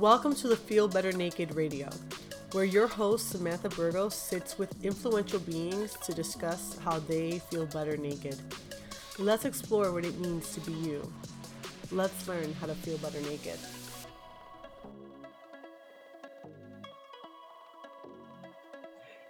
Welcome to the Feel Better Naked Radio, where your host Samantha Burgos sits with influential beings to discuss how they feel better naked. Let's explore what it means to be you. Let's learn how to feel better naked.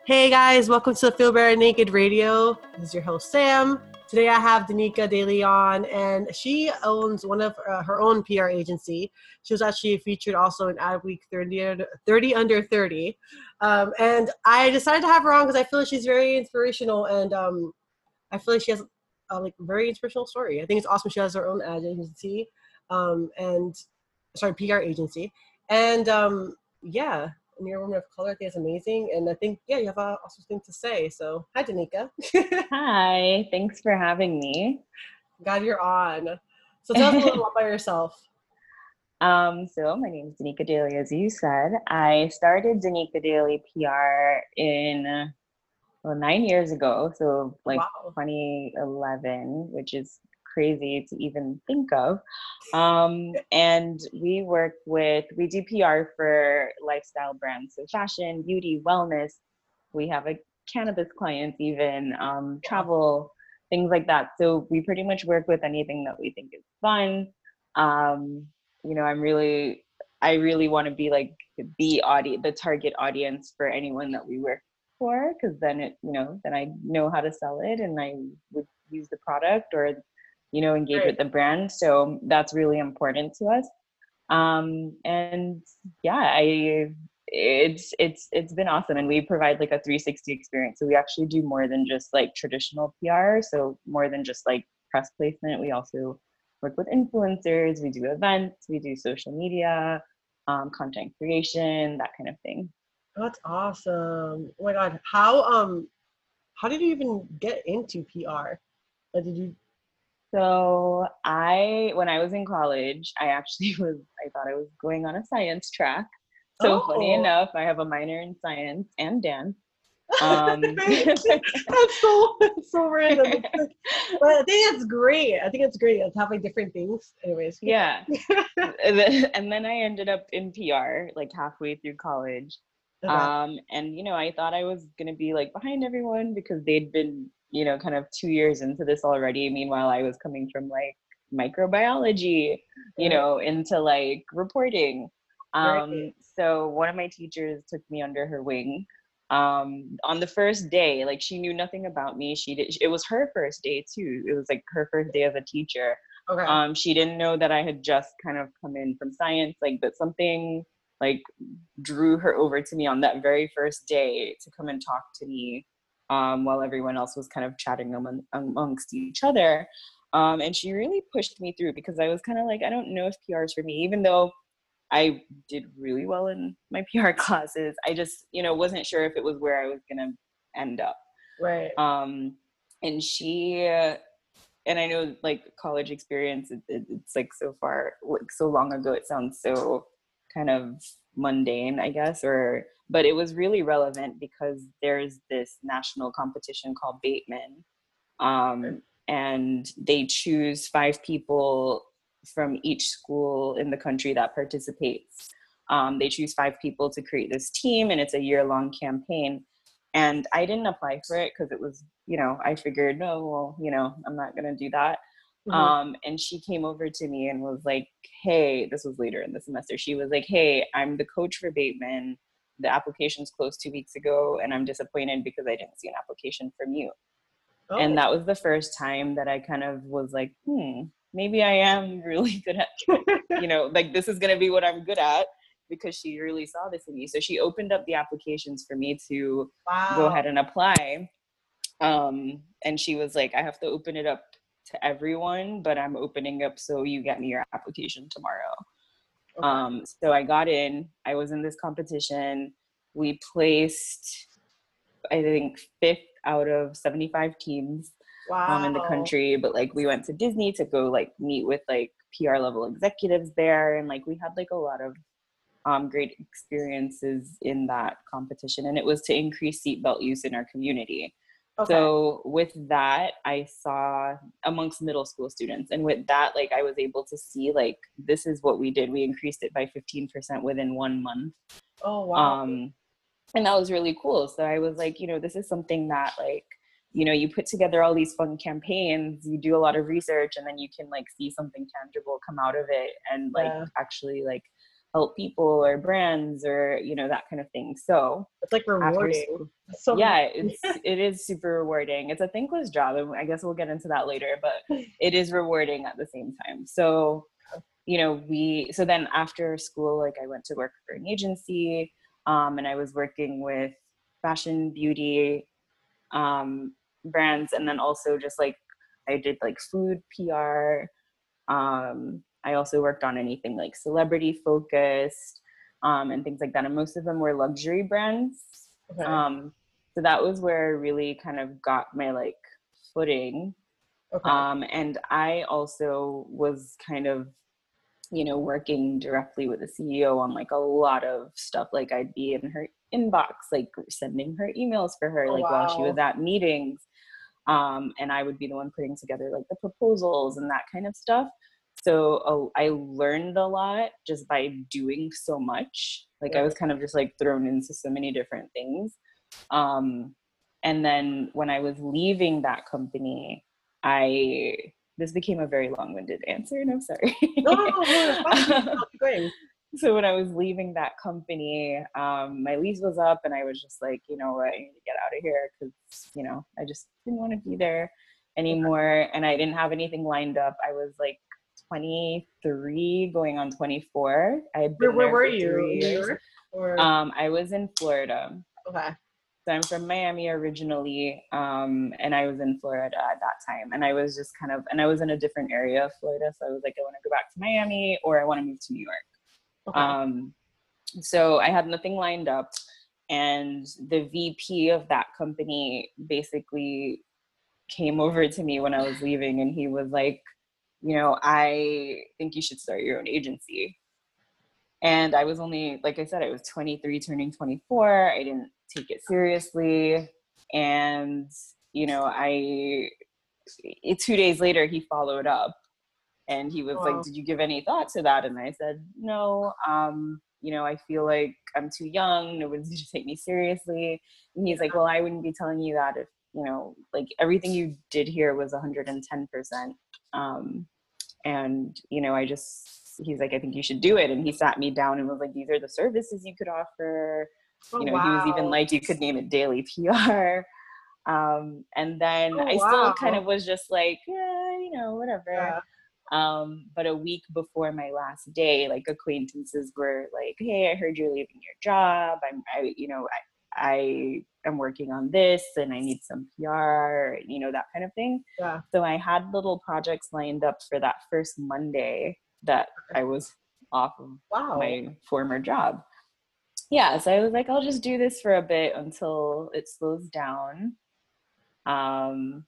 Hey guys, welcome to the Feel Better Naked Radio. This is your host Sam. Today I have Danika De Leon, and she owns one of uh, her own PR agency. She was actually featured also in Adweek 30, 30 Under 30. Um, and I decided to have her on because I feel like she's very inspirational, and um, I feel like she has a like very inspirational story. I think it's awesome she has her own ad agency, um, and sorry, PR agency. And um, yeah, a woman of color. I think it's amazing. And I think, yeah, you have a awesome thing to say. So, hi, Danika. hi. Thanks for having me. God, you're on. So, tell us a little about yourself. Um, so, my name is Danika Daly, as you said. I started Danika Daly PR in well, nine years ago. So, like wow. 2011, which is crazy to even think of. Um, and we work with, we do PR for lifestyle brands, so fashion, beauty, wellness. We have a cannabis clients, even um, travel, things like that. So we pretty much work with anything that we think is fun. Um, you know, I'm really, I really want to be like the audience, the target audience for anyone that we work for, because then it, you know, then I know how to sell it and I would use the product or you know engage right. with the brand. So that's really important to us. Um and yeah i it's it's it's been awesome. And we provide like a 360 experience. So we actually do more than just like traditional pr so more than just like press placement. We also work with influencers. We do events. We do social media um, content creation that kind of thing. That's awesome. Oh my god. How um how did you even get into pr like, did you so I, when I was in college, I actually was, I thought I was going on a science track. So oh. funny enough, I have a minor in science and dance. Um, that's so that's so random. but I think it's great. I think it's great. It's having different things. Anyways. Yeah. and, then, and then I ended up in PR like halfway through college. Okay. Um, and you know, I thought I was gonna be like behind everyone because they'd been you know, kind of two years into this already. Meanwhile, I was coming from like microbiology, you know, into like reporting. Um. So one of my teachers took me under her wing um, on the first day. Like she knew nothing about me. She did. It was her first day too. It was like her first day as a teacher. Okay. Um, she didn't know that I had just kind of come in from science. Like that something like drew her over to me on that very first day to come and talk to me um, while everyone else was kind of chatting among, amongst each other. Um, and she really pushed me through because I was kind of like, I don't know if PR is for me, even though I did really well in my PR classes. I just, you know, wasn't sure if it was where I was gonna end up. Right. Um, and she, uh, and I know like college experience, it, it, it's like so far, like so long ago, it sounds so kind of mundane, I guess, or but it was really relevant because there's this national competition called Bateman, um, and they choose five people from each school in the country that participates. Um, they choose five people to create this team, and it's a year-long campaign. And I didn't apply for it because it was, you know, I figured, no, well, you know, I'm not gonna do that. Mm-hmm. Um, and she came over to me and was like, Hey, this was later in the semester. She was like, Hey, I'm the coach for Bateman the applications closed two weeks ago and I'm disappointed because I didn't see an application from you. Oh. And that was the first time that I kind of was like, hmm, maybe I am really good at, you know, like this is going to be what I'm good at because she really saw this in me. So she opened up the applications for me to wow. go ahead and apply. Um, and she was like, I have to open it up to everyone, but I'm opening up so you get me your application tomorrow. Okay. Um, so I got in, I was in this competition. We placed, I think, fifth out of 75 teams wow. um, in the country. But like, we went to Disney to go like meet with like PR level executives there. And like, we had like a lot of um, great experiences in that competition. And it was to increase seatbelt use in our community. Okay. So with that, I saw amongst middle school students, and with that, like I was able to see like this is what we did. We increased it by fifteen percent within one month. Oh wow! Um, and that was really cool. So I was like, you know, this is something that like you know you put together all these fun campaigns you do a lot of research and then you can like see something tangible come out of it and like yeah. actually like help people or brands or you know that kind of thing. So it's like rewarding. so yeah it's it is super rewarding. It's a thankless job and i guess we'll get into that later but it is rewarding at the same time. So you know we so then after school like i went to work for an agency um, and i was working with fashion beauty um, brands and then also just like i did like food pr um, i also worked on anything like celebrity focused um, and things like that and most of them were luxury brands okay. um, so that was where i really kind of got my like footing okay. um, and i also was kind of you know working directly with the ceo on like a lot of stuff like i'd be in her inbox like sending her emails for her oh, like wow. while she was at meetings um, and I would be the one putting together like the proposals and that kind of stuff. So oh, I learned a lot just by doing so much. Like. I was kind of just like thrown into so many different things. Um, and then when I was leaving that company, I this became a very long-winded answer, and I'm sorry. no, no, no, so when I was leaving that company, um, my lease was up, and I was just like, you know what, I need to get out of here because you know I just didn't want to be there anymore, and I didn't have anything lined up. I was like 23, going on 24. I where, where were you? Or? Um, I was in Florida. Okay. So I'm from Miami originally, um, and I was in Florida at that time. And I was just kind of, and I was in a different area of Florida. So I was like, I want to go back to Miami or I want to move to New York. Okay. Um, so I had nothing lined up. And the VP of that company basically came over to me when I was leaving and he was like, you know, I think you should start your own agency. And I was only, like I said, I was 23, turning 24. I didn't take it seriously. And, you know, I, two days later, he followed up and he was wow. like did you give any thought to that and i said no um, you know i feel like i'm too young nobody's going to take me seriously and he's like well i wouldn't be telling you that if you know like everything you did here was 110% um, and you know i just he's like i think you should do it and he sat me down and was like these are the services you could offer oh, you know wow. he was even like you could name it Daly pr um, and then oh, i wow. still kind of was just like yeah you know whatever yeah. Um, but a week before my last day, like acquaintances were like, "Hey, I heard you're leaving your job. I'm, I, you know, I, I am working on this, and I need some PR, you know, that kind of thing." Yeah. So I had little projects lined up for that first Monday that I was off of wow. my former job. Yeah, so I was like, I'll just do this for a bit until it slows down. Um,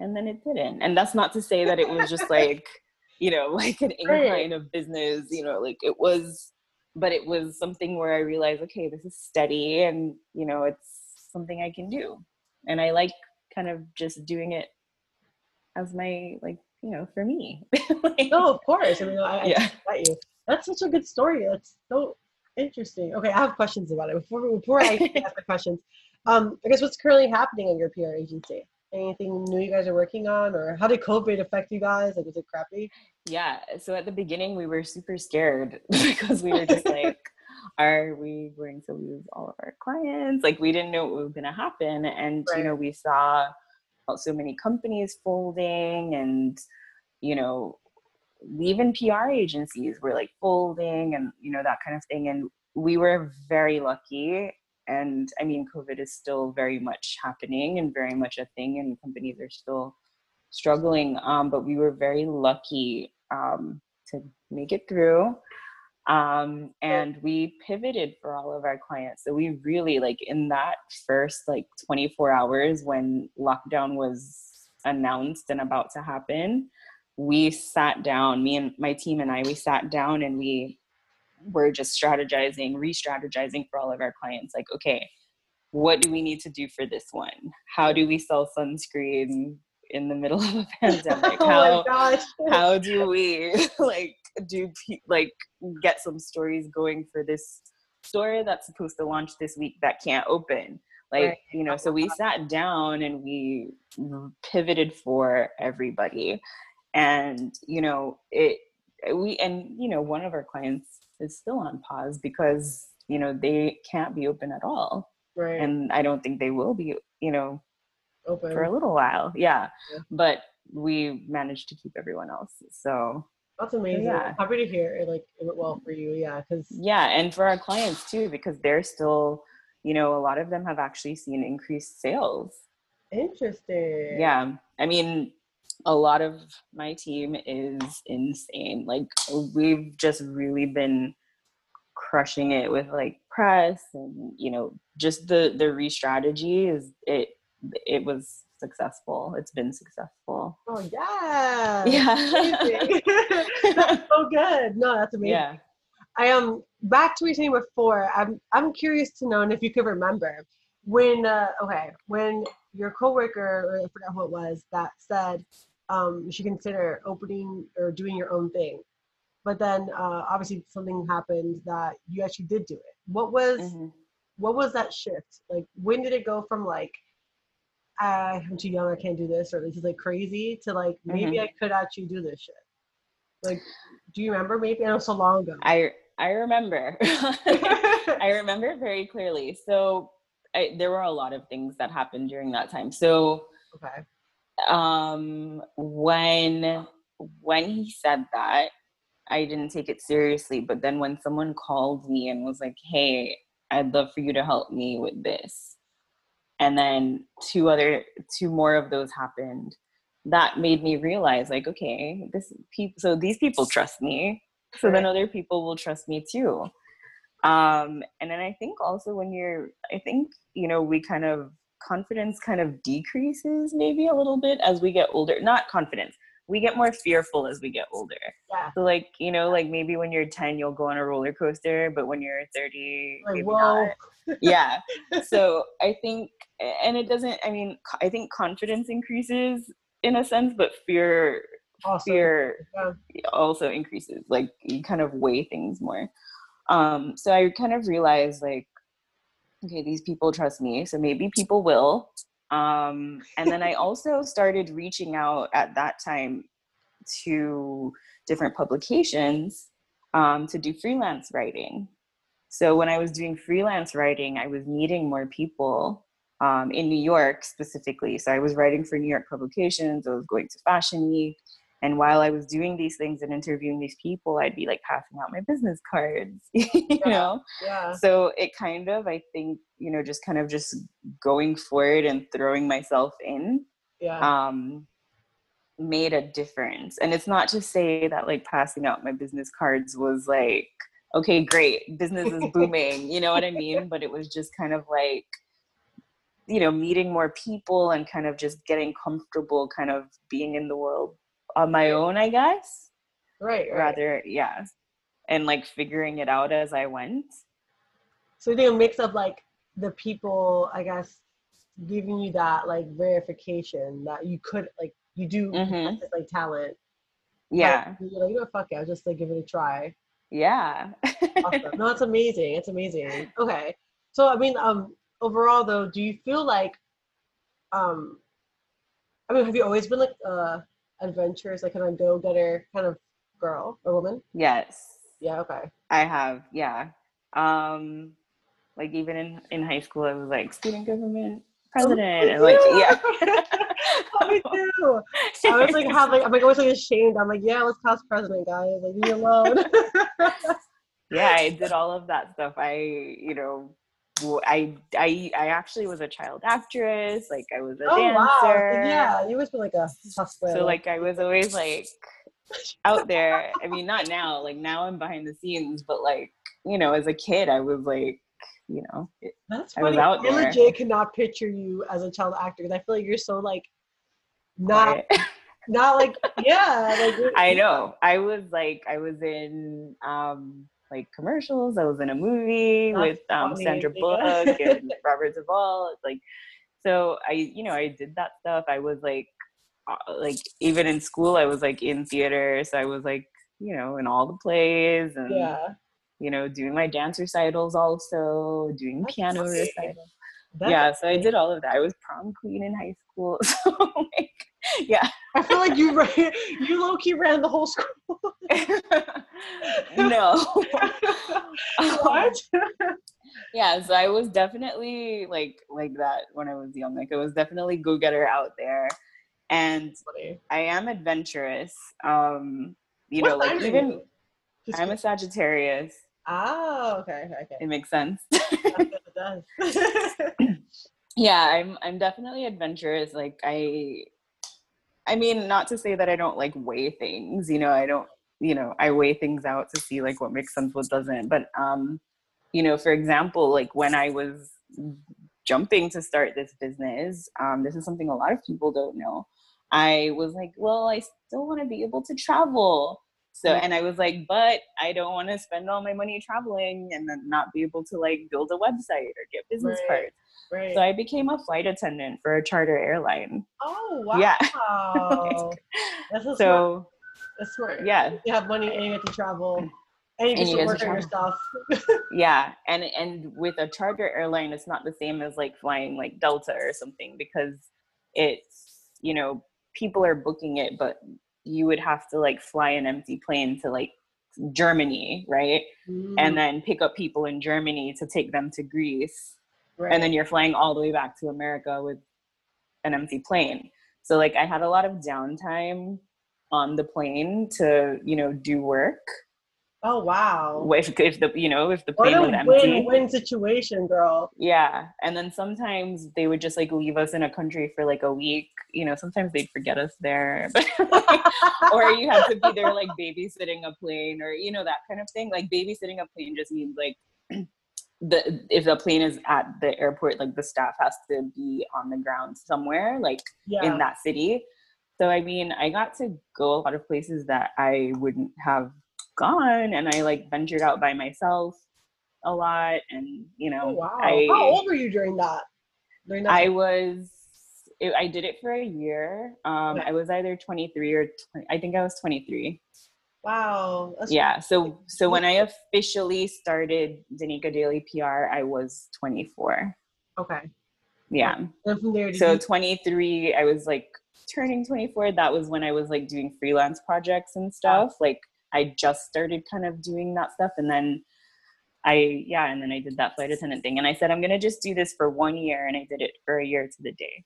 and then it didn't. And that's not to say that it was just like you know, like an incline of business, you know, like it was, but it was something where I realized, okay, this is steady and, you know, it's something I can do. And I like kind of just doing it as my, like, you know, for me. like, no, of course. I mean, I, yeah. I you. That's such a good story. That's so interesting. Okay, I have questions about it. Before, before I ask the questions, um, I guess what's currently happening in your PR agency? Anything new you guys are working on or how did covid affect you guys? Like was it crappy? Yeah so at the beginning we were super scared because we were just like are we going to lose all of our clients? Like we didn't know what was going to happen and right. you know we saw so many companies folding and you know even pr agencies were like folding and you know that kind of thing and we were very lucky and i mean covid is still very much happening and very much a thing and companies are still struggling um, but we were very lucky um, to make it through um, and we pivoted for all of our clients. So we really like in that first like 24 hours when lockdown was announced and about to happen we sat down me and my team and i we sat down and we we're just strategizing, re-strategizing for all of our clients. Like, okay, what do we need to do for this one? How do we sell sunscreen in the middle of a pandemic? oh How my gosh. how do we like do like get some stories going for this store that's supposed to launch this week that can't open? Like, Right. you know, so we uh-huh. sat down and we pivoted for everybody. And, you know, it we and you know, one of our clients is still on pause because, you know, they can't be open at all Right. and I don't think they will be, you know, open. for a little while. Yeah. Yeah. But we managed to keep everyone else. So That's amazing. yeah. Happy to hear it like it went well for you. Yeah, because yeah, and for our clients too, because they're still, you know, a lot of them have actually seen increased sales. interesting. Yeah. I mean, a lot of my team is insane. Like we've just really been crushing it with like press and you know just the the re-strategy is it it was successful it's been successful Oh yeah. yeah that's so good. No, that's amazing. yeah I am back to what you were saying before. I'm I'm curious to know, and if you could remember when uh, okay when your coworker or I forgot who it was that said um, you should consider opening or doing your own thing, but then uh, obviously something happened that you actually did do it. What was Mhm. what was that shift? Like when did it go from like "Ah, I'm too young, I can't do this, or this is like crazy to like maybe Mhm. I could actually do this shit. Like, do you remember? Maybe I know so long ago. i i remember I remember very clearly. So I, there were a lot of things that happened during that time. So okay. Um, when when he said that, I didn't take it seriously. But then when someone called me and was like, "Hey, I'd love for you to help me with this," and then two other two more of those happened, that made me realize, like, okay, this people. So these people trust me. So then other people will trust me too um and then i think also when you're i think you know we kind of confidence kind of decreases maybe a little bit as we get older not confidence we get more fearful as we get older Yeah. so like you know like maybe when you're 10 you'll go on a roller coaster but when you're 30 Like, maybe whoa. not. yeah so i think and it doesn't i mean i think confidence increases in a sense but fear Awesome. fear Yeah. also increases like you kind of weigh things more um so i kind of realized like okay these people trust me so maybe people will um and then i also started reaching out at that time to different publications um, to do freelance writing. So when i was doing freelance writing i was meeting more people um, in new york specifically. So i was writing for new york publications i was going to fashion week and while I was doing these things and interviewing these people, I'd be like passing out my business cards, you know? Yeah. So it kind of, I think, you know, just kind of just going for it and throwing myself in Yeah. um, made a difference. And it's not to say that like passing out my business cards was like, okay, great, business is booming, you know what I mean? But it was just kind of like, you know, meeting more people and kind of just getting comfortable kind of being in the world on my own, I guess. right. Right. Rather, yeah. And like figuring it out as I went. So you think a mix of like the people, I guess, giving you that like verification that you could like you do Mhm. this, like talent. Yeah. Like, you're like, you know, fuck it, I'll just like give it a try. Yeah. Awesome. no, it's amazing. It's amazing. Okay. So I mean, um, overall though, do you feel like, um, I mean, have you always been like uh adventurous, like kind of go getter kind of girl or woman? yes. Yeah. Okay. I have, yeah. Um, like even in in high school, I was like student government president, and like yeah. Oh, me too. I was like, have like, I'm like always like ashamed. I'm like, yeah, let's cast president, guys. Like, leave me alone. yeah, I did all of that stuff. I, you know, I I I actually was a child actress. Like I was a oh dancer. wow. Yeah, you was like a hustler. So like I was always like out there. I mean, not now. Like now I'm behind the scenes, but like you know, as a kid, I was like, you know, that's I was out there. legit cannot picture you as a child actor because I feel like you're so like not not like yeah. Like, I know. I was like, I was in, um, like commercials. I was in a movie That's with um, Sandra. Bullock and Robert Duvall. Like, so I, you know, I did that stuff. I was like, uh, like even in school, I was like in theater, so I was like, you know, in all the plays and Yeah. you know, doing my dance recitals also, doing That's piano recitals. Yeah, so I did all of that. I was prom queen in high school. So like, yeah. I feel like you ran, you low key ran the whole school. no. what? yeah, so I was definitely like like that when I was young. Like I was definitely go getter out there. And I am adventurous. Um, you What know, like even? I'm a. Sagittarius. Oh, okay, okay, okay. It makes sense. it does. yeah i'm i'm definitely adventurous like i i mean not to say that i don't like weigh things you know i don't you know i weigh things out to see like what makes sense what doesn't but um you know for example like when i was jumping to start this business um this is something a lot of people don't know i was like well i still want to be able to travel so Mm. and i was like but i don't want to spend all my money traveling and then not be able to like build a website or get business Right. cards right. so I became a flight attendant for a charter airline. oh wow. Yeah. That's so, smart. That's smart. yeah, You have money and you get to travel. And you And get you to work on your stuff. yeah, and and with a charter airline, it's not the same as like flying like Delta or something because it's you know people are booking it, but you would have to like fly an empty plane to like Germany, right? Mm, And then pick up people in Germany to take them to Greece. right. and then you're flying all the way back to America with an empty plane. So like I had a lot of downtime on the plane to you know do work. Oh wow. If if the you know if the What plane a was empty, win-win situation, girl. yeah. And then sometimes they would just like leave us in a country for like a week. You know, sometimes they'd forget us there, or you have to be there like babysitting a plane, or you know that kind of thing. Like babysitting a plane just means like the if the plane is at the airport, like the staff has to be on the ground somewhere, like yeah. in that city. So I mean, I got to go a lot of places that I wouldn't have gone, and I like ventured out by myself a lot, and you know, oh wow. I How old were you during that? During that I was. It, I did it for a year. Um, Okay. I was either 23 or 20, I think I was 23. wow. That's Yeah. So so when I officially started Danika Daly PR, I was 24. Okay. Yeah. There, so you, 23 i was like turning 24 that was when i was like doing freelance projects and stuff like i just started kind of doing that stuff and then i yeah and then i did that flight attendant thing and i said i'm gonna just do this for one year and i did it for a year to the day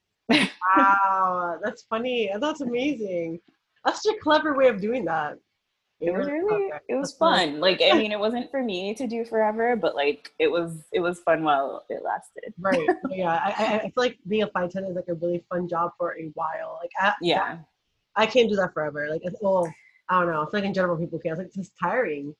wow, that's funny. That's amazing. That's such a clever way of doing that. it was really it was that's funny. fun like i mean it wasn't for me to do forever but like it was it was fun while it lasted Right. Yeah. I, I, I feel like being a flight attendant is like a really fun job for a while. Like, I, yeah I can't do that forever. Like, it's- well, I don't know. I feel like in general people can't. It's like it's just tiring.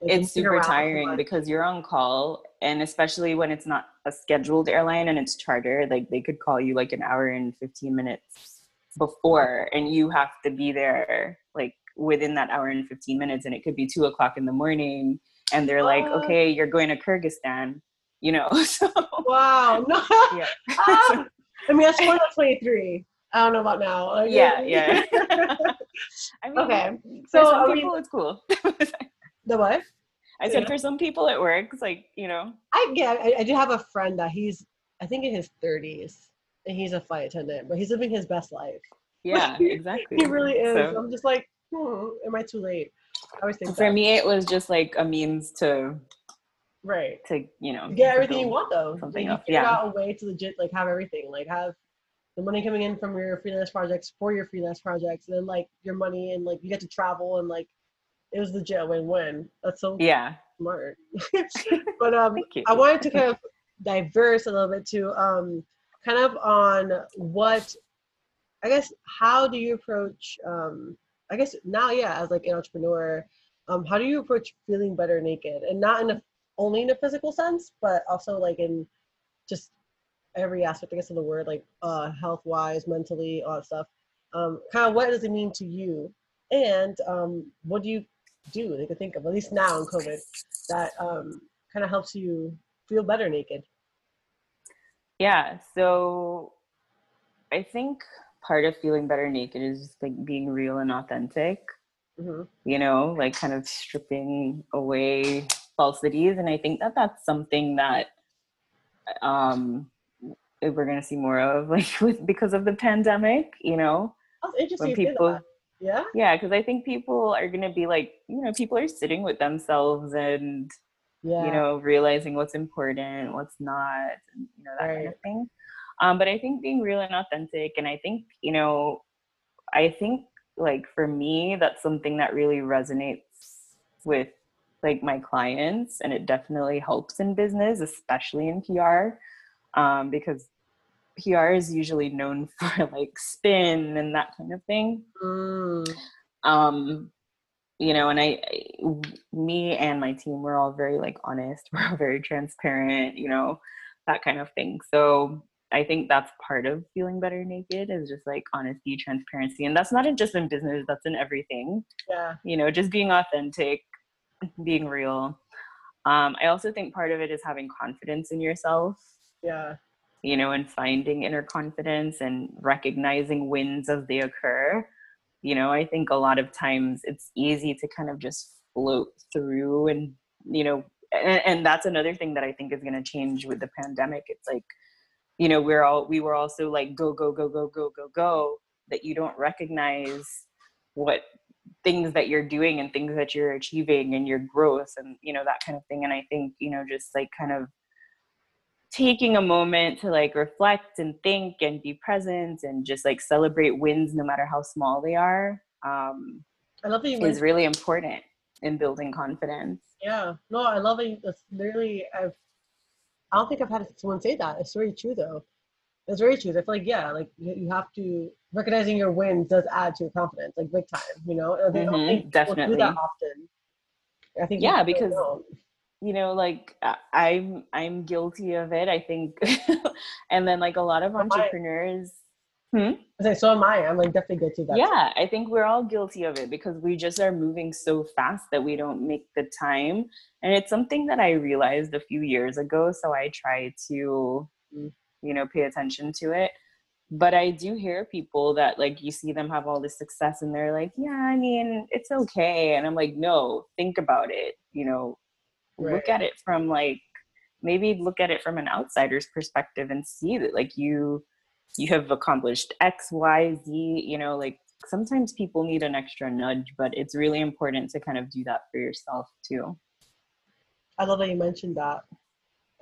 Like, it's super tiring because you're on call and especially when it's not a scheduled airline and it's charter like they could call you like an hour and 15 minutes before and you have to be there like within that hour and 15 minutes and it could be two o'clock in the morning and they're like okay you're going to kyrgyzstan you know so Wow. No. Yeah. Ah! I mean, that's more than 23. I don't know about now. Like, Yeah, yeah. i mean okay. for So, some I mean, people it's cool the what? i said Yeah. for some people it works like you know I get. I, I do have a friend that he's, I think, in his 30s, and he's a flight attendant, but he's living his best life. yeah exactly He really is. So- I'm just like, hmm, am I too late? I always think for that. me it was just like a means to right. to you know You get everything you want though. something Like, you else, figure yeah. out a way to legit like have everything. Like have the money coming in from your freelance projects for your freelance projects, and then like your money and like you get to travel and like it was legit a win-win. That's so yeah smart. but um, I wanted to kind of diverse a little bit to um, kind of on what I guess how do you approach um, I guess now yeah as like an entrepreneur um, how do you approach feeling better naked and not in a only in a physical sense but also like in just every aspect I guess of the word like uh, health wise mentally all that stuff um, kind of what does it mean to you and um, what do you do they could think of at least now in COVID that um, kind of helps you feel better naked? Yeah, so I think part of feeling better naked is just like being real and authentic. Mm-hmm. You know, like kind of stripping away falsities, and I think that that's something that um we're going to see more of like with because of the pandemic you know that's interesting when people yeah yeah because i think people are going to be like you know people are sitting with themselves and yeah. you know realizing what's important what's not you know that right. kind of thing um but i think being real and authentic and i think you know i think like for me that's something that really resonates with like my clients and it definitely helps in business especially in pr um, because PR is usually known for like spin and that kind of thing. Mm. Um, you know, and I, I, me and my team, we're all very like honest. We're all very transparent. You know, that kind of thing. So I think that's part of feeling better naked is just like honesty, transparency, and that's not just in business. That's in everything. Yeah. You know, just being authentic, being real. Um, I also think part of it is having confidence in yourself. Yeah you know, and finding inner confidence and recognizing wins as they occur. You know, I think a lot of times it's easy to kind of just float through and, you know, and, and that's another thing that I think is going to change with the pandemic. It's like, you know, we're all, we were also like, go, go, go, go, go, go, go, that you don't recognize what things that you're doing and things that you're achieving and your growth and, you know, that kind of thing. And I think, you know, just like kind of taking a moment to like reflect and think and be present and just like celebrate wins no matter how small they are um, I love that you is really important in building confidence. Yeah, no, I love it. That's literally I've I don't think I've had someone say that. It's very true though. It's very true. I feel like yeah, like you have to recognizing your wins does add to your confidence, like big time. You know, I mm-hmm, definitely. do that often. I think yeah, because you know like i'm i'm guilty of it i think and then like a lot of entrepreneurs hmm? So am I. I'm like definitely guilty of that. Yeah, I think we're all guilty of it because we just are moving so fast that we don't make the time. And it's something that I realized a few years ago. So I try to, mm. you know, pay attention to it. But I do hear people that like you see them have all this success and they're like, yeah, I mean, it's okay. And I'm like, no, think about it. You know, right. look at it from like maybe look at it from an outsider's perspective and see that like you you have accomplished x y z you know like sometimes people need an extra nudge but it's really important to kind of do that for yourself too. I love that you mentioned that.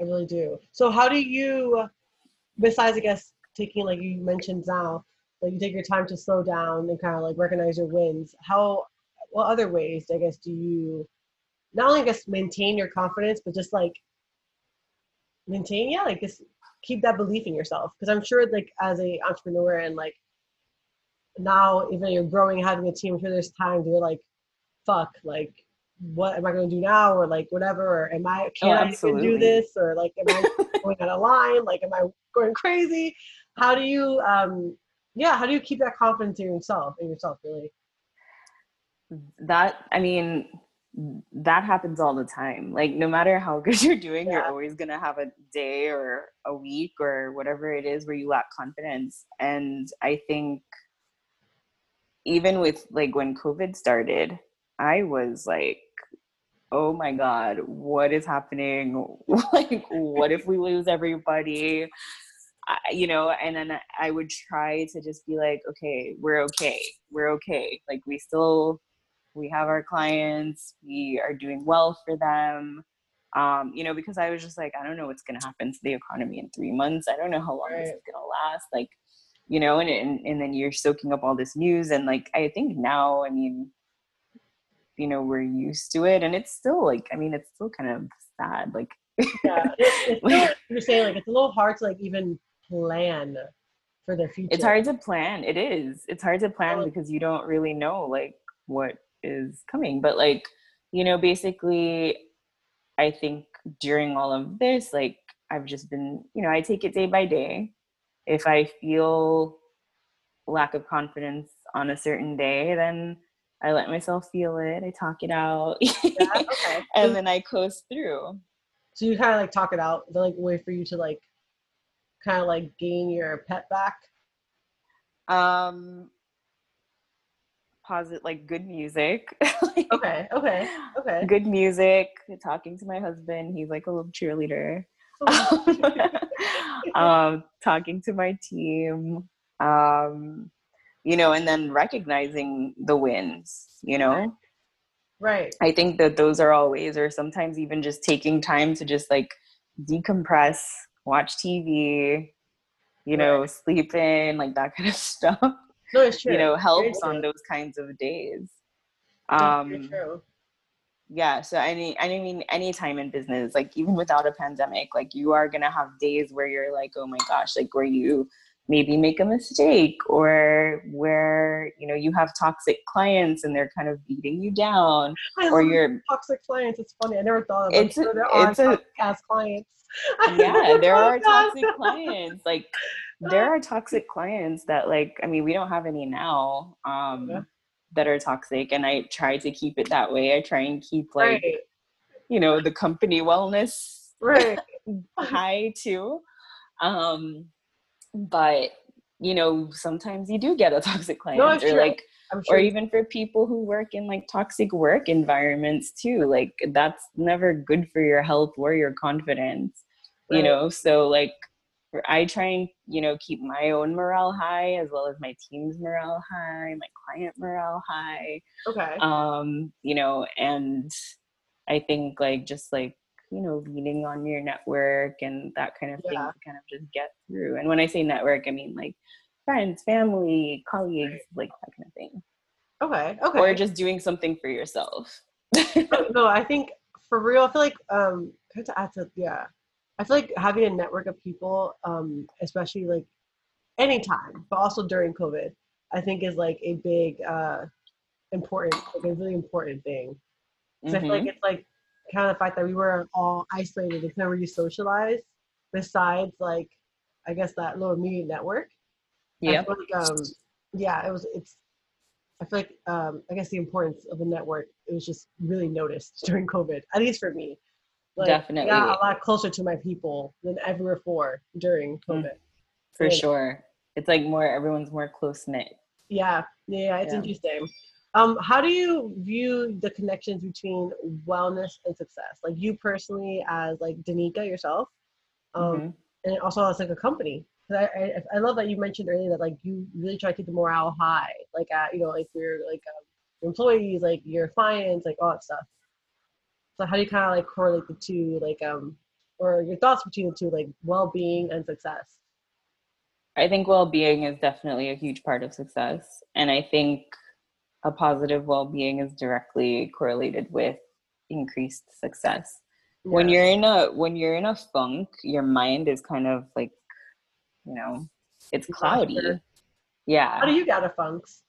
I really do. So how do you besides i guess taking like you mentioned now like you take your time to slow down and kind of like recognize your wins how what other ways i guess do you not only just maintain your confidence, but just like maintain, yeah, like just keep that belief in yourself. Because I'm sure, like as a entrepreneur and like now, even you're growing, having a team, I'm sure there's times you're like, fuck, like what am I going to do now, or like whatever, or am I can oh, I even do this, or like am I going out of line, like am I going crazy? How do you, um, yeah, how do you keep that confidence in yourself, in yourself, really? That I mean, that happens all the time. Like no matter how good you're doing, yeah. you're always gonna have a day or a week or whatever it is where you lack confidence. And I think even with like when COVID started, I was like, oh my God, what is happening? like, what if we lose everybody? I, you know, and then I would try to just be like, okay, we're okay. We're okay. Like we still we have our clients we are doing well for them um, you know because i was just like i don't know what's going to happen to the economy in three months i don't know how long right. this is going to last like you know and, and and then you're soaking up all this news and like i think now i mean you know we're used to it and it's still like i mean it's still kind of sad like yeah it's, still, you're saying like it's a little hard to like even plan for the future it's hard to plan it is it's hard to plan because you don't really know like what is coming but like you know basically i think during all of this like i've just been you know i take it day by day if i feel lack of confidence on a certain day then I let myself feel it. I talk it out. Yeah, okay. and then I coast through. So you kind of like talk it out. the like way for you to like kind of like gain your pet back? Um posit like good music. Like, Okay, okay, okay. Good music, talking to my husband. He's like a little cheerleader. um, talking to my team. Um, you know, and then recognizing the wins, you know. right. I think that those are always or sometimes even just taking time to just like decompress, watch TV, you know, sleep in, like that kind of stuff. No, it's true. You know, helps on those kinds of days. Um, true. yeah. So I mean, I mean, any time in business, like even without a pandemic, like you are gonna have days where you're like, oh my gosh, like where you maybe make a mistake or where you know you have toxic clients and they're kind of beating you down I or you're toxic clients. It's funny. I never thought It's it. a- there are it's a- toxic ass clients. Yeah there are toxic clients like there are toxic clients that like i mean we don't have any now um Yeah. that are toxic and i try to keep it that way i try and keep like Right, you know the company wellness right. high too um but you know sometimes you do get a toxic client it's or true. like sure. or even for people who work in like toxic work environments too like that's never good for your health or your confidence you know so like i try and you know keep my own morale high as well as my team's morale high my client morale high okay. um you know and i think like just like you know leaning on your network and that kind of thing Yeah. to kind of just get through and when i say network i mean like friends family colleagues like that kind of thing okay. Okay. or just doing something for yourself no, no, I think for real, I feel like um to add to yeah, I feel like having a network of people, um, especially like anytime, but also during COVID, I think is like a big uh important, like a really important thing. 'Cause I feel like Mhm. it's like kind of the fact that we were all isolated and never really socialized. Besides, like I guess that little immediate network. Yeah like, um, yeah, it was. It's. I feel like um, I guess the importance of a network it was just really noticed during COVID, at least for me. Like, Definitely. Got a lot closer to my people than ever before during COVID. for Yeah. sure it's like more everyone's more close knit Yeah, yeah, it's Yeah. interesting. Um, how do you view the connections between wellness and success? Like you personally, as like Danika yourself, um, Mhm. and also as like a company. I, I I love that you mentioned earlier that like you really try to keep the morale high, like at you know like your like um, employees, like your clients, like all that stuff. So how do you kind of like correlate the two, like um, or your thoughts between the two, like well being and success? I think well-being is definitely a huge part of success, and I think a positive well-being is directly correlated with increased success. When you're in a when you're in a funk, your mind is kind of like, you know, it's cloudy. after. how Yeah. do you get out of funks?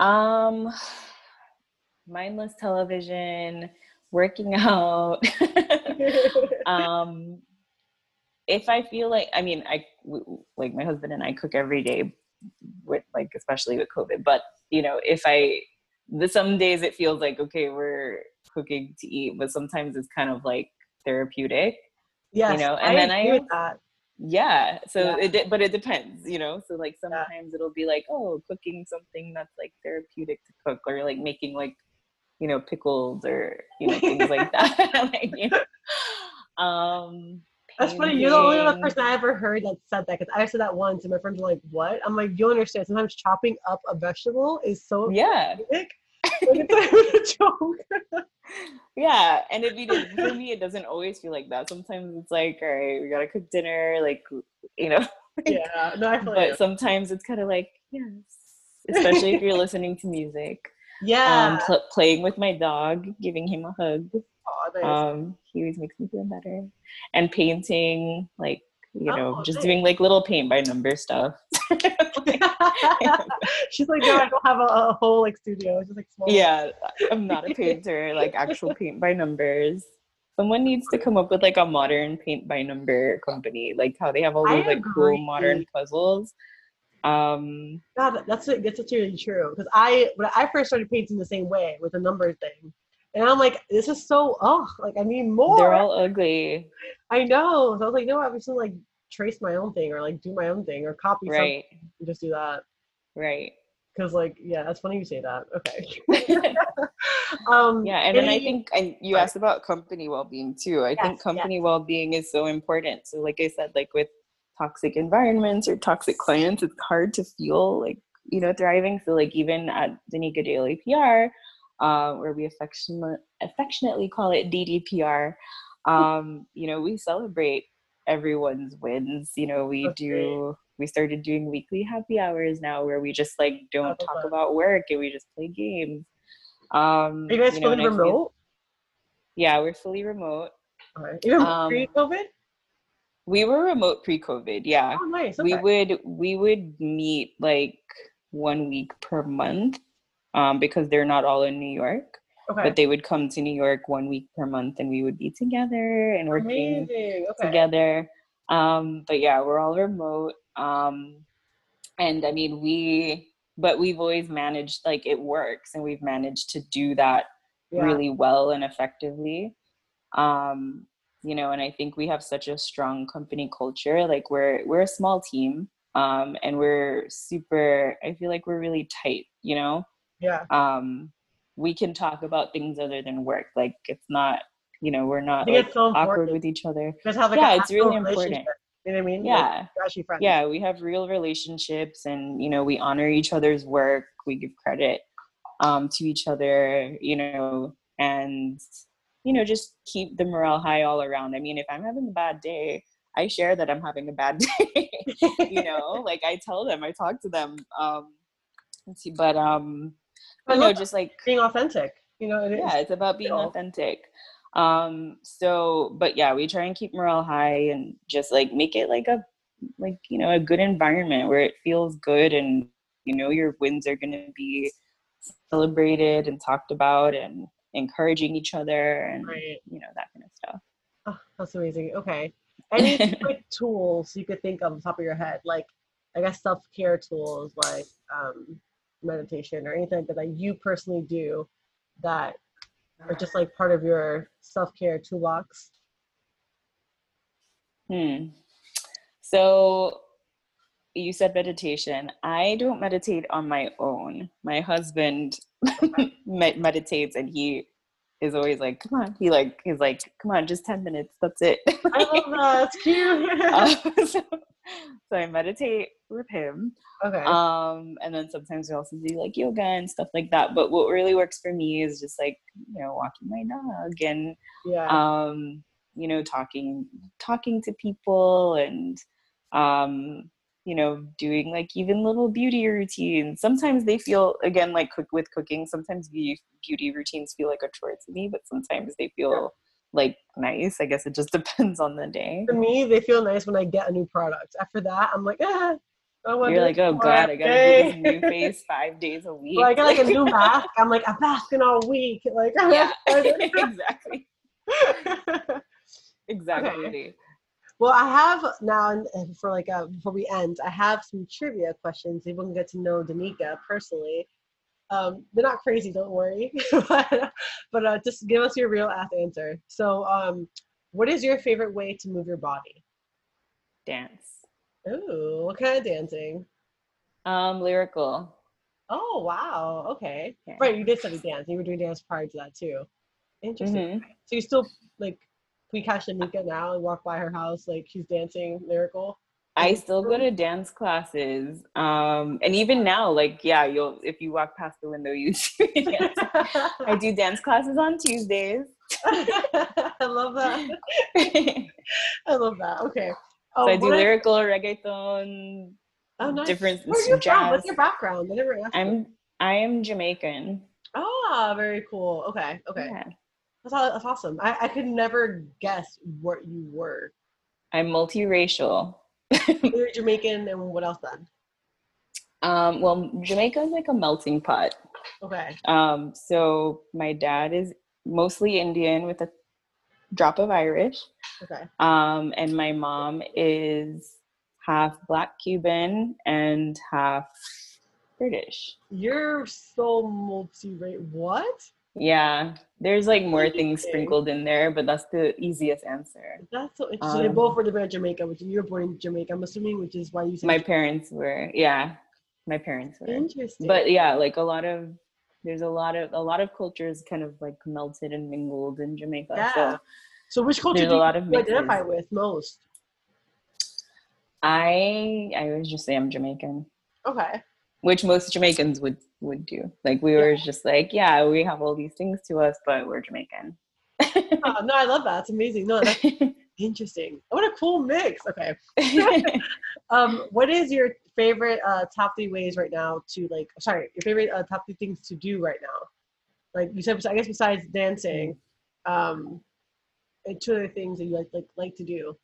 Um, mindless television, working out. um if i feel like i mean i like my husband and i cook every day with like especially with covid but you know if i the some days it feels like okay we're cooking to eat but sometimes it's kind of like therapeutic yes, know, and I then I that. yeah so Yeah. it de- but it depends you know so like sometimes it'll be like oh cooking something that's like therapeutic to cook or like making like you know pickles or you know things like that like you know um That's funny. You're the only other person I ever heard that said that because I said that once and my friends were like, "What?" I'm like, "You understand? Sometimes chopping up a vegetable is so yeah. Like, it's a joke. yeah and it be for me it doesn't always feel like that sometimes it's like all right we gotta cook dinner like you know yeah, no, I feel but you. sometimes it's kind of like yes especially if you're listening to music Yeah. um pl- playing with my dog giving him a hug um he always makes me feel better and painting like you know Oh, just nice. doing like little paint by number stuff She's like, no, I don't have a, a whole like studio. It's just like small. yeah i'm not a painter like actual paint by numbers someone needs to come up with like a modern paint by number company like how they have all I those like cool modern puzzles Um, God, that's it that's actually true. Because I when I first started painting the same way with the number thing, and I'm like, this is so oh, like I need more. they're all ugly, I know. So I was like, you what? I'm just gonna like trace my own thing or like do my own thing or copy something right? and just do that. Right. Because like, yeah, that's funny you say that. Okay. um, Yeah, and then I think, and you asked about company well-being too. I Yes, think company well-being is so important. So, like I said, like with toxic environments or toxic clients, it's hard to feel like you know thriving. So, like even at Danika Daly PR, uh, where we affectionate, affectionately call it DDPR, um, you know, we celebrate everyone's wins. You know, we That's do. We started doing weekly happy hours now, where we just like don't talk that. about work and we just play games. Um, Are you guys you know, fully and I feel- remote? yeah, we're fully remote. Okay. Even Um, pre-COVID? We were remote pre-COVID. Yeah, Oh, nice. we would we would meet like one week per month um, because they're not all in New York, okay. but they would come to New York one week per month, and we would be together and working. Okay. together. Um, but yeah, we're all remote. Um, and I mean, we, but we've always managed, like, it works, and we've managed to do that Yeah. really well and effectively. Um, you know, and I think we have such a strong company culture. Like, we're we're a small team, um, and we're super. I feel like we're really tight. You know, Yeah. um, we can talk about things other than work. Like, it's not. You know, we're not like so awkward with each other. Have like yeah, it's really important. You know what I mean? Yeah. friends. yeah we have real relationships and you know we honor each other's work we give credit um, to each other you know and you know just keep the morale high all around i mean if i'm having a bad day i share that i'm having a bad day you know like i tell them i talk to them um let's see but um you know just like being authentic. You know, it is. yeah it's about being authentic um so but yeah we try and keep morale high and just like make it like a like you know a good environment where it feels good and you know your wins are going to be celebrated and talked about and encouraging each other and Right. you know that kind of stuff Oh, that's amazing. Okay. Any quick tools you could think of on top of your head, like I guess self care tools like um, meditation or anything like that, that you personally do that are just like part of your self care toolbox? Hmm. So you said meditation. I don't meditate on my own. My husband med- meditates and he is always like, come on. He like he's like, come on, just 10 minutes. That's it. I love that. It's cute. Um, so, so I meditate with him. okay. Um, and then sometimes we also do like yoga and stuff like that. But what really works for me is just like, you know, walking my dog and yeah. um you know talking talking to people and um you know doing like even little beauty routines sometimes they feel again like cook with cooking sometimes beauty routines feel like a chore to me but sometimes they feel like nice i guess it just depends on the day For me, they feel nice when I get a new product. After that, I'm like, ah. You're like oh god i gotta every do this new face five days a week Well, I get like a new mask. I'm like, I'm masking all week. Like, yeah exactly exactly Well, I have now, and- for like uh, before we end, I have some trivia questions. People can get to know Danika personally. Um, they're not crazy, don't worry, but, but uh, just give us your real ass answer. So, um, what is your favorite way to move your body? dance Ooh, what kind of dancing? um lyrical Oh, wow. Okay. Yeah. Right, you did study dance. You were doing dance prior to that too. Interesting. Mhm. So you still like we catch Danika now and walk by her house like she's dancing lyrical. I still go to dance classes. Um, and even now, like, yeah, you'll if you walk past the window, you see me. I do dance classes on Tuesdays. I love that. I love that. Okay. Oh, I do lyrical, reggaeton, oh, nice. different Where are you from? jazz. What's your background? I never asked. you. I'm I am Jamaican. Ah, very cool. Okay. Okay. Yeah. That's, that's awesome. I, I could never guess what you were. I'm multiracial. You're Jamaican and what else then? Um, well, Jamaica is like a melting pot. Okay. Um, so my dad is mostly Indian with a drop of Irish. Okay. Um, and my mom is half black Cuban, and half British. You're so multi rate. What? Yeah, there's like more things sprinkled in there, but that's the easiest answer. That's so interesting. they Um, both were born in Jamaica, which you're born in Jamaica, I'm assuming, which is why you said My parents were, yeah, my parents were. interesting. But yeah, like a lot of there's a lot of a lot of cultures kind of like melted and mingled in Jamaica. Yeah. So so which culture do a lot of you mixes. identify with most? I I always just say I'm Jamaican. Okay. Which most Jamaicans would would do. Like we were just like, yeah, we have all these things to us, but we're Jamaican. Oh, no, I love that. It's amazing. No, that's interesting. What a cool mix. Okay. Um, what is your favorite uh, top three ways right now to like? Sorry, your favorite uh, top three things to do right now? Like you said, I guess besides dancing, um, and two other things that you like like like to do.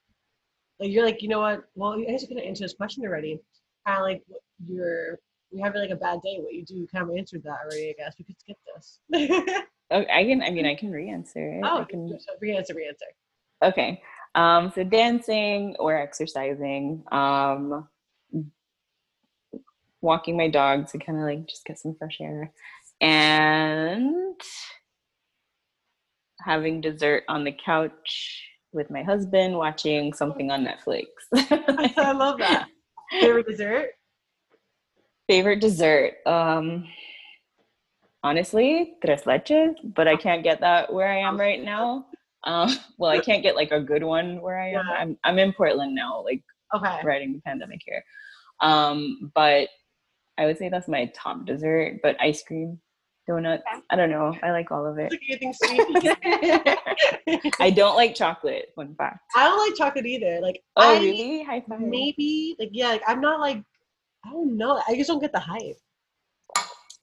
Like you're like, you know what? Well, I guess you of answered this question already. Kind of like what you're you're having like a bad day. What you do? You kind of answered that already. I guess we could skip this. Oh, I can. I mean, I can re-answer. it. I oh, can. re-answer, re-answer. Okay. Um, so dancing or exercising, um, walking my dog to kind of like just get some fresh air, and having dessert on the couch with my husband, watching something on Netflix. I love that. Favorite dessert? Favorite dessert? Um, honestly, tres leches, but I can't get that where I am right now. Um, well, I can't get like a good one where I am. Yeah. I'm I'm in Portland now, like Okay. riding the pandemic here. Um, but I would say that's my top dessert. But ice cream, donuts, I don't know. I like all of it. Look at anything sweet. I don't like chocolate. Fun fact. I don't like chocolate either. Like Oh, I really? High five. maybe like yeah, like I'm not like I don't know. I just don't get the hype.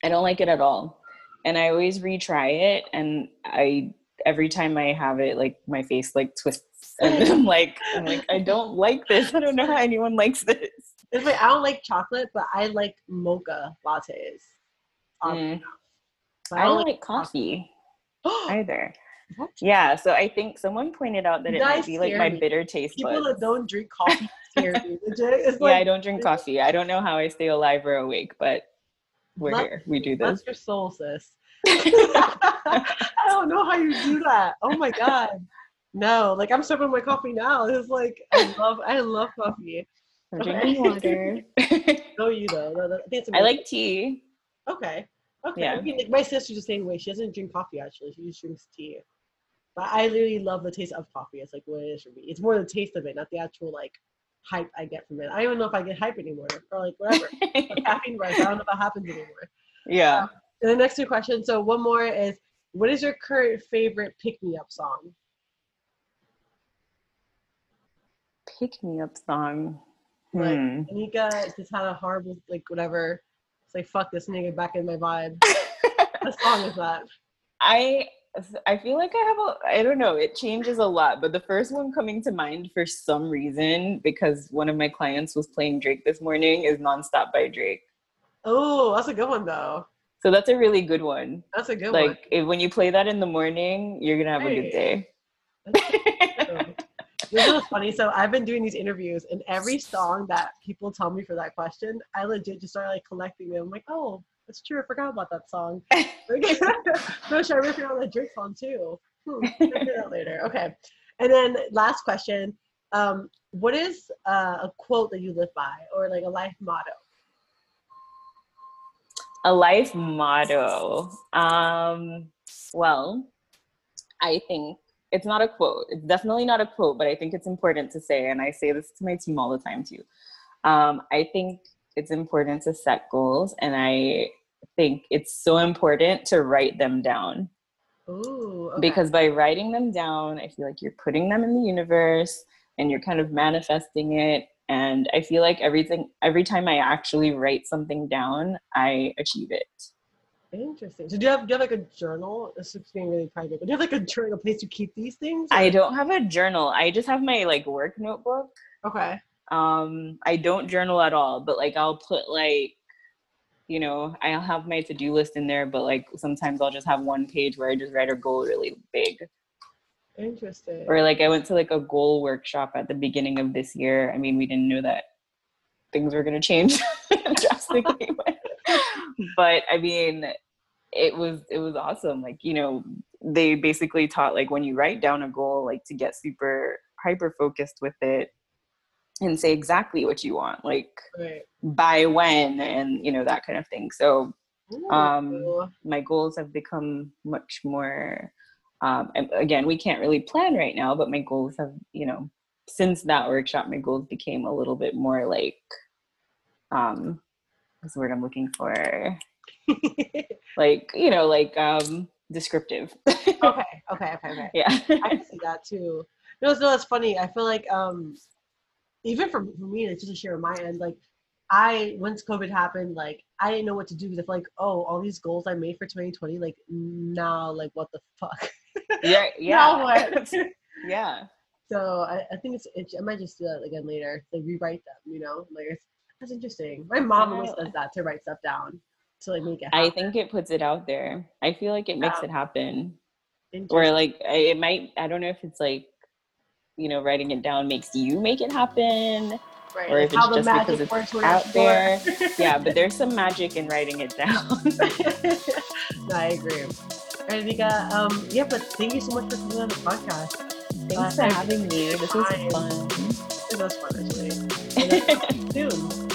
I don't like it at all. And I always retry it and I every time I have it like my face like twists and I'm like I'm like I don't like this. I don't know how anyone likes this. It's like I don't like chocolate, but I like mocha lattes. Mm. enough. But I don't like coffee coffee. either. What? Yeah, so I think someone pointed out that You it might be like my me. bitter taste People buds. that don't drink coffee scare me. Legit. It's yeah, I don't drink coffee. I don't know how I stay alive or awake, but we're here. We do this. that's your soul, sis. I don't know how you do that. Oh my god. No, like I'm sipping my coffee now. It's like I love I love coffee. I'm drinking water. No, you though. No, that- I, think it's I like tea. Okay. Okay. Yeah. I mean, like my sister's the same way. She doesn't drink coffee actually. She just drinks tea. But I literally love the taste of coffee. It's like what it is for me. It's more the taste of it, not the actual like hype I get from it. I don't even know if I get hype anymore or like whatever. Like, caffeine rush. I don't know if that happens anymore. yeah. And the next two questions. So one more is, what is your current favorite pick me up song? Pick me up song. Like, Hmm. Anika just had a horrible like whatever. It's like fuck this nigga back in my vibe. what song is that? I I feel like I have a I don't know, it changes a lot, but the first one coming to mind for some reason because one of my clients was playing Drake this morning is Nonstop by Drake. Oh, that's a good one though. So that's a really good one. That's a good one. Like when you play that in the morning, you're going to have a good day. This is funny. So I've been doing these interviews, and every song that people tell me for that question, I legit just started like collecting them. I'm like, oh, that's true. I forgot about that song. No, should I riff on that Drake song too? Hmm, do that later. Okay. And then last question: um, What is uh, a quote that you live by, or like a life motto? a life motto. Um, well, I think it's not a quote. It's definitely not a quote, but I think it's important to say, and I say this to my team all the time too. Um, I think it's important to set goals, and I think it's so important to write them down Ooh, okay. because by writing them down, I feel like you're putting them in the universe and you're kind of manifesting it. And I feel like everything, every time I actually write something down, I achieve it. interesting. So do you have do you have like a journal? This is being really private, but do you have like a journal, a place to keep these things? I don't have a journal. I just have my like work notebook. Okay. Um, I don't journal at all, but like I'll put like, you know, I'll have my to-do list in there, but like sometimes I'll just have one page where I just write a goal really big. Interesting. Or like I went to like a goal workshop at the beginning of this year. I mean, we didn't know that things were going to change drastically. but I mean, it was it was awesome. Like you know, they basically taught like when you write down a goal, like to get super hyper focused with it and say exactly what you want, like Right. by when and you know that kind of thing. So um Ooh. my goals have become much more um again we can't really plan right now but my goals have you know since that workshop my goals became a little bit more like um what's the word i'm looking for like you know like um descriptive okay, okay, okay, okay. yeah I can see that too. No, no, it's funny. I feel like um, even for, for me, it's just a share on my end. Like, I once COVID happened, like I didn't know what to do feel like, oh, all these goals I made for 2020, like now, like what the fuck? yeah Now yeah what? yeah so I, I think it's, it, I might just do that again later. Like rewrite them, you know? Like it's, that's interesting. My mom always does that to write stuff down to like make it. i think it puts it out there i feel like it makes Yeah. it happen or like I- it might i don't know if it's like you know writing it down makes you make it happen right. or if it's how the just because it's out it's there yeah but there's some magic in writing it down no, I agree. Right, Nika. Um, yeah, but thank you so much for coming on the podcast. thanks Uh, for having me this was fun It was fun, actually. Soon.